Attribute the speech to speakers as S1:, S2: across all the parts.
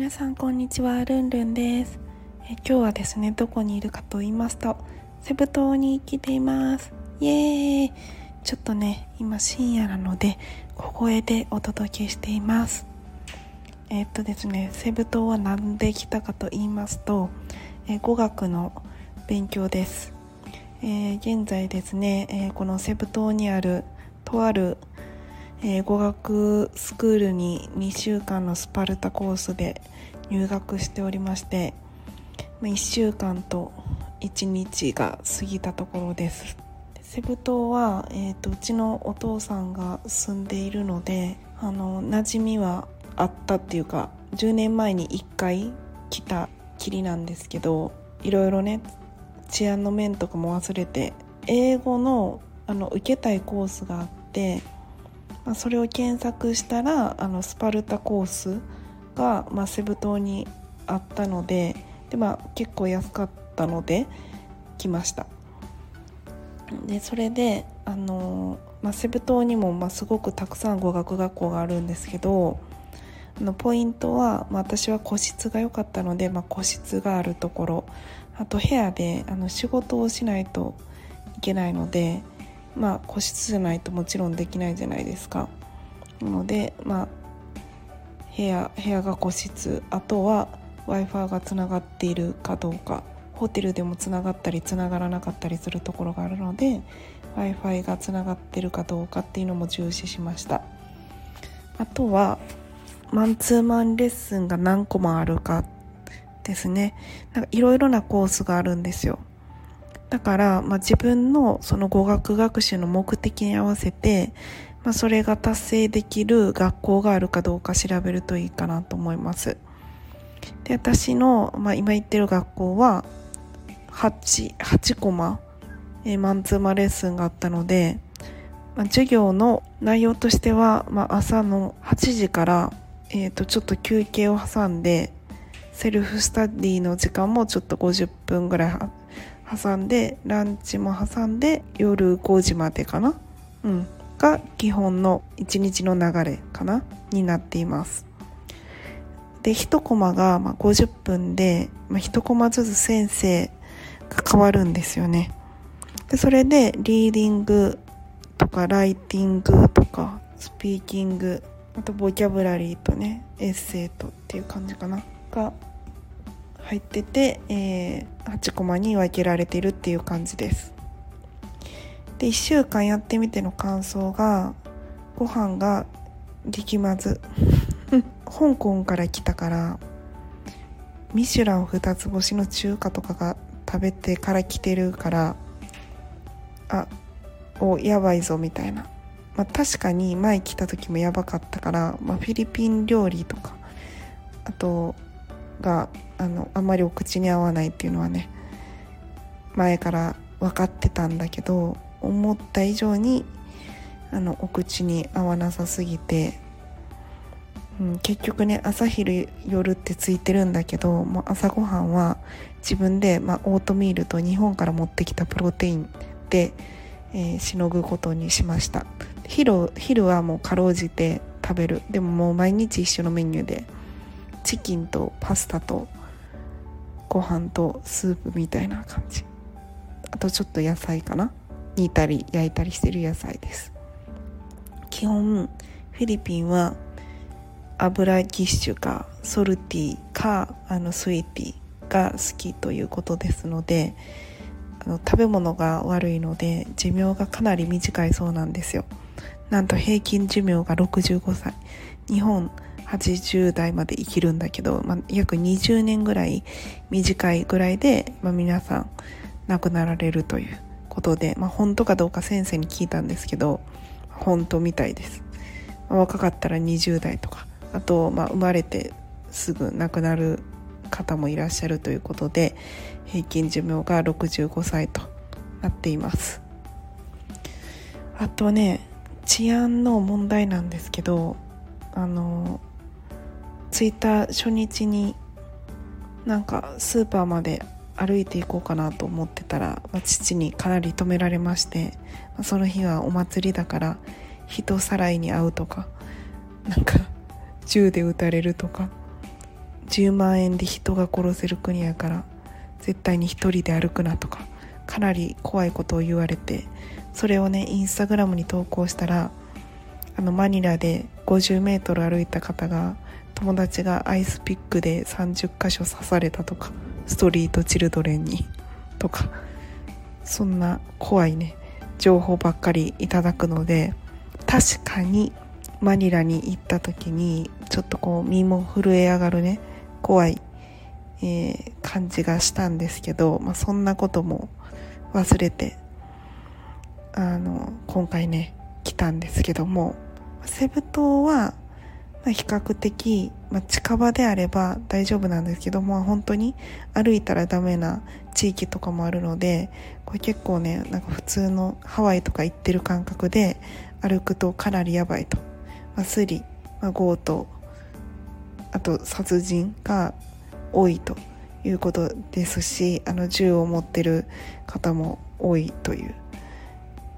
S1: 皆さんこんにちは。ルンルンです。え今日はですねどこにいるかと言いますとセブ島に来ています。イエーイ。ちょっとね今深夜なので小声でお届けしています。えっとですねセブ島は何で来たかと言いますとえ語学の勉強です、えー現在ですね、えこのセブ島にあるとあるえー語学スクールに2週間のスパルタコースで入学しておりましてまあ1週間と1日が過ぎたところです。セブ島は、えー、とうちのお父さんが住んでいるのであの馴染みはあったっていうか10年前に1回来たきりなんですけどいろいろね治安の面とかも忘れて英語のあの受けたいコースがあってまあ、それを検索したらあのスパルタコースが、まあ、セブ島にあったのでで、まあ、結構安かったので来ました。でそれであの、まあ、セブ島にも、まあ、すごくたくさん語学学校があるんですけどのポイントは、まあ、私は個室が良かったので、まあ、個室があるところ。あと部屋であの仕事をしないといけないのでまあ個室じゃないともちろんできないじゃないですか。なのでまあ部屋部屋が個室あとは w i f i がつながっているかどうかホテルでもつながったりつながらなかったりするところがあるので w i f i がつながってるかどうかっていうのも重視しました。あとはマンツーマンレッスンが何個もあるかですね。なんかいろいろなコースがあるんですよ。だから、まあ、自分のその語学学習の目的に合わせて、まあ、それが達成できる学校があるかどうか調べるといいかなと思います。で私の、まあ、今行ってる学校は 8, 8コマ、えーマンツーマレッスンがあったので、まあ、授業の内容としては、まあ、朝の8時から、えー、とちょっと休憩を挟んでセルフスタディの時間もちょっと50分ぐらい挟んでランチも挟んで夜5時までかな？うん。が基本の1日の流れかな？になっています。で1コマがま50分で、ま、1コマずつ先生が変わるんですよね。でそれでリーディングとかライティングとかスピーキングあとボキャブラリーとねエッセイとっていう感じかな？が入ってて、えー8コマに分けられてるっていう感じです。で1週間やってみての感想がご飯が激まず 香港から来たからミシュラン2つ星の中華とかが食べてから来てるからあおやばいぞみたいな、まあ、確かに前来た時もやばかったから、まあ、フィリピン料理とかあとがあのあんまりお口に合わないっていうのはね前から分かってたんだけど思った以上にあのお口に合わなさすぎて、うん、結局ね朝昼夜ってついてるんだけどもう朝ごはんは自分で、まあ、オートミールと日本から持ってきたプロテインで、えーしのぐことにしました。昼昼はもうかろうじて食べる。でももう毎日一緒のメニューでチキンとパスタとご飯とスープみたいな感じ。あとちょっと野菜かな。煮たり焼いたりしてる野菜です。基本フィリピンは油ギッシュかソルティかあのスイーティーが好きということですのであの食べ物が悪いので寿命がかなり短いそうなんですよ。なんと平均寿命が65歳。日本80代まで生きるんだけど、まあ、約20年ぐらい短いぐらいで、まあ、皆さん亡くなられるということで、まあ、本当かどうか先生に聞いたんですけど本当みたいです。まあ、若かったら20代とかあと、まあ、生まれてすぐ亡くなる方もいらっしゃるということで平均寿命が65歳となっています。あとね治安の問題なんですけどあの着いた初日になんかスーパーまで歩いていこうかなと思ってたら、まあ、父にかなり止められまして、まあ、その日はお祭りだから人さらいに会うとかなんか銃で撃たれるとか10万円で人が殺せる国やから絶対に一人で歩くなとかかなり怖いことを言われてそれをねインスタグラムに投稿したらあのマニラで50メートル歩いた方が友達がアイスピックで30箇所刺されたとかストリートチルドレンにとかそんな怖いね情報ばっかりいただくので確かにマニラに行った時にちょっとこう身も震え上がるね怖い、えー、感じがしたんですけど、まあ、そんなことも忘れてあの今回ね来たんですけどもセブ島はまあ比較的、まあ、近場であれば大丈夫なんですけども本当に歩いたらダメな地域とかもあるのでこれ結構ねなんか普通のハワイとか行ってる感覚で歩くとかなりやばいと、まあ、スリ、まあ、強盗あと殺人が多いということですしあの銃を持ってる方も多いという。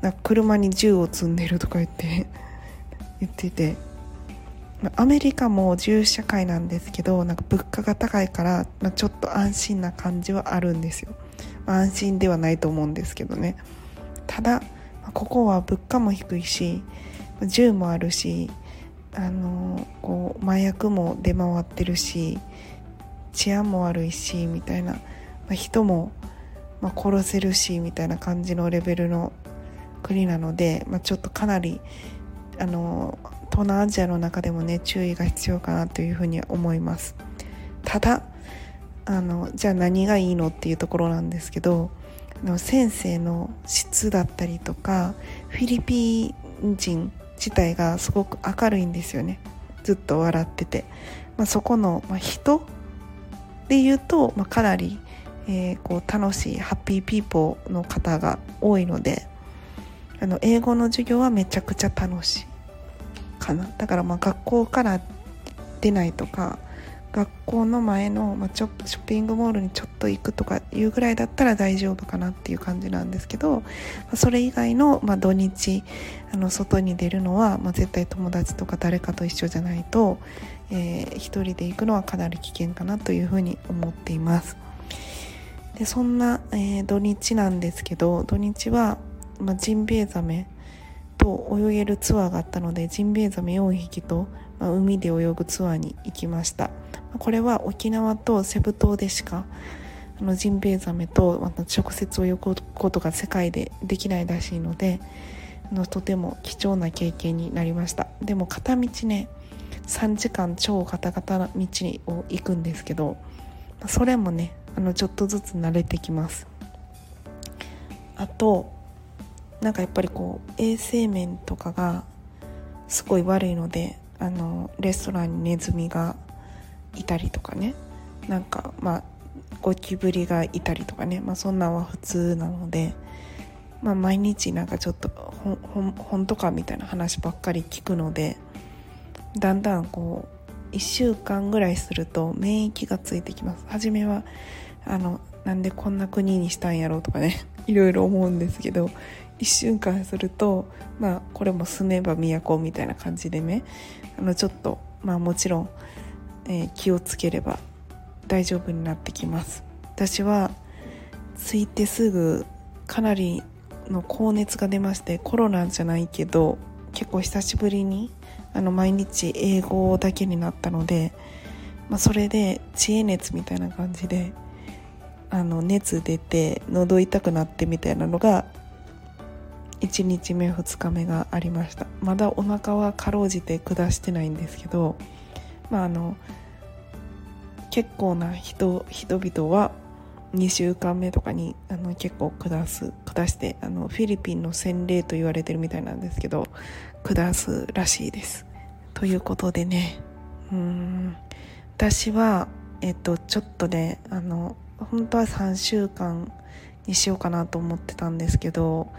S1: なんか車に銃を積んでるとか言って 言ってて。アメリカも自由社会なんですけどなんか物価が高いから、まあ、ちょっと安心な感じはあるんですよ、まあ、安心ではないと思うんですけどね。ただここは物価も低いし銃もあるしあのこう麻薬も出回ってるし治安も悪いしみたいな、まあ、人も、まあ、殺せるしみたいな感じのレベルの国なので、まあ、ちょっとかなりあの東南アジアの中でもね注意が必要かなというふうに思います。ただあのじゃあ何がいいのっていうところなんですけど先生の質だったりとかフィリピン人自体がすごく明るいんですよね。ずっと笑ってて、まあ、そこの、まあ、人で言うと、まあ、かなり、えー、こう楽しいハッピーピーポーの方が多いのであの英語の授業はめちゃくちゃ楽しい。かな。だからまあ学校から出ないとか学校の前の、まあ、ショッピングモールにちょっと行くとかいうぐらいだったら大丈夫かなっていう感じなんですけど、まあ、それ以外の、まあ、土日あの外に出るのは、まあ、絶対友達とか誰かと一緒じゃないと、えー、一人で行くのはかなり危険かなというふうに思っています。でそんな、えー、土日なんですけど土日は、まあ、ジンベエザメと泳げるツアーがあったのでジンベエザメ4匹と、まあ、海で泳ぐツアーに行きました。これは沖縄とセブ島でしかあのジンベエザメとまた直接泳ぐことが世界でできないらしいのであのとても貴重な経験になりました。でも片道ね3時間超ガタガタな道を行くんですけどそれもねあのちょっとずつ慣れてきます。あとなんかやっぱりこう衛生面とかがすごい悪いのであのレストランにネズミがいたりとかね。なんかまあゴキブリがいたりとかね、まあ、そんなんは普通なので、まあ、毎日なんかちょっと本とかみたいな話ばっかり聞くのでだんだんこう1週間ぐらいすると免疫がついてきます。初めはあのなんでこんな国にしたんやろうとかね。いろいろ思うんですけど1週間するとまあこれも住めば都みたいな感じでねあのちょっとまあもちろん、えー、気をつければ大丈夫になってきます。私は着いてすぐかなりの高熱が出ましてコロナじゃないけど結構久しぶりにあの毎日英語だけになったので、まあ、それで知恵熱みたいな感じであの熱出て喉痛くなってみたいなのが1日目2日目がありました。まだお腹はかろうじて下してないんですけどまああの結構な人人々は2週間目とかにあの結構下す下してあのフィリピンの洗礼と言われてるみたいなんですけど下すらしいです。ということでね、うん、私は、えっと、ちょっとね、あの、本当は3週間にしようかなと思ってたんですけど、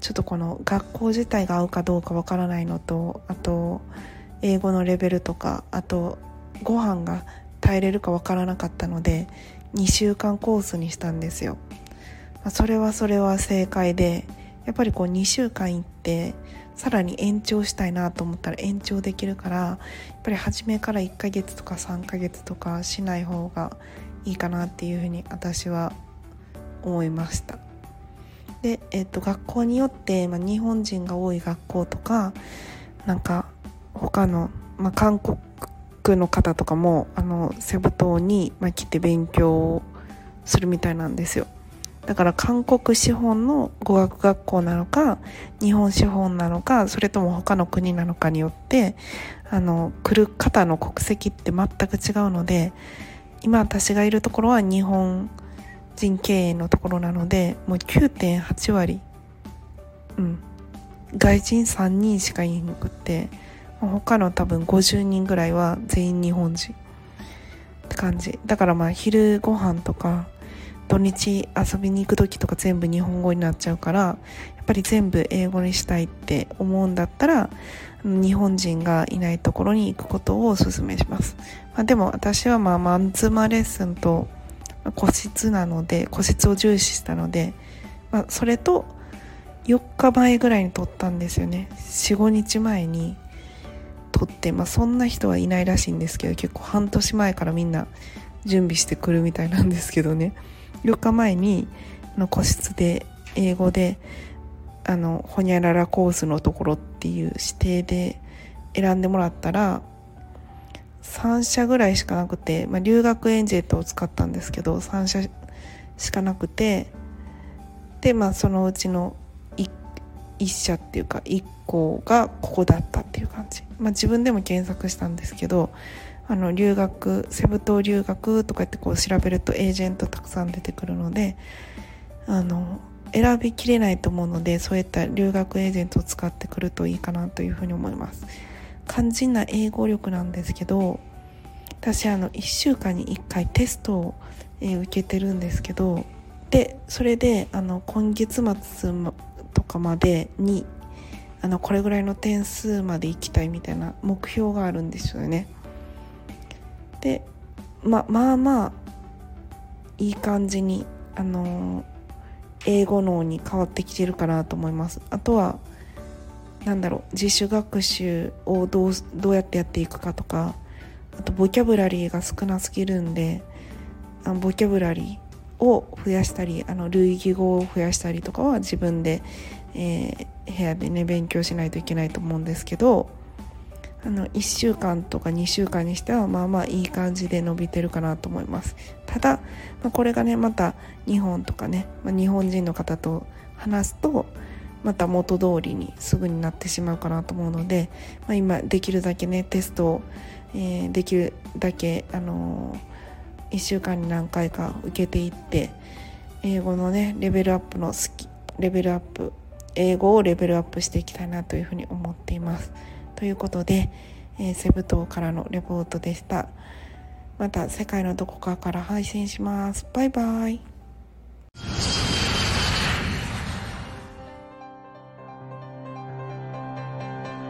S1: ちょっとこの学校自体が合うかどうかわからないのと、あと、英語のレベルとか、あと、ご飯が耐えれるかわからなかったので、2週間コースにしたんですよ。それはそれは正解で、やっぱりこう2週間行ってさらに延長したいなと思ったら延長できるからやっぱり初めから1ヶ月とか3ヶ月とかしない方がいいかなっていうふうに私は思いましたで、えー、と学校によって、まあ、日本人が多い学校とかなんか他の、まあ、韓国の方とかもあのセブ島に、まあ、来て勉強するみたいなんですよ。だから韓国資本の語学学校なのか、日本資本なのか、それとも他の国なのかによって、あの、来る方の国籍って全く違うので、今私がいるところは日本人人経営のところなので、もう9.8割、うん、外人3人しかいなくって、他の多分50人ぐらいは全員日本人って感じ。だからまあ昼ご飯とか、土日遊びに行く時とか全部日本語になっちゃうからやっぱり全部英語にしたいって思うんだったら日本人がいないところに行くことをお勧めします、まあ、でも私はまあマンツーマレッスンと個室なので個室を重視したので、まあ、それと4日前ぐらいに撮ったんですよね。45日前に撮って、まあ、そんな人はいないらしいんですけど結構半年前からみんな準備してくるみたいなんですけどね。4日前にの個室で英語であのほにゃららコースのところっていう指定で選んでもらったら3社ぐらいしかなくて、まあ、留学エンジェットを使ったんですけど3社しかなくてでまあそのうちの 1, 1社っていうか1個がここだったっていう感じ、まあ、自分でも検索したんですけどあの留学セブ島留学とか言ってこう調べるとエージェントたくさん出てくるのであの選びきれないと思うのでそういった留学エージェントを使ってくるといいかなというふうに思います。肝心な英語力なんですけど私あの1週間に1回テストを、えー、受けてるんですけどでそれであの今月末とかまでにあのこれぐらいの点数まで行きたいみたいな目標があるんですよね。でままあまあいい感じにあの英語脳に変わってきてるかなと思います。あとはなんだろう自主学習をどうどうやってやっていくかとかあとボキャブラリーが少なすぎるんであボキャブラリーを増やしたりあの類義語を増やしたりとかは自分で、えー、部屋でね勉強しないといけないと思うんですけどあの1週間とか2週間にしてはまあまあいい感じで伸びてるかなと思います。ただ、まあ、これがねまた日本とかね、まあ、日本人の方と話すとまた元通りにすぐになってしまうかなと思うので、まあ、今できるだけねテストを、えー、できるだけ、あのー、1週間に何回か受けていって英語のねレベルアップの好きレベルアップ英語をレベルアップしていきたいなというふうに思っています。ということで、えー、セブ島からのレポートでした。また世界のどこかから配信します。バイバイ。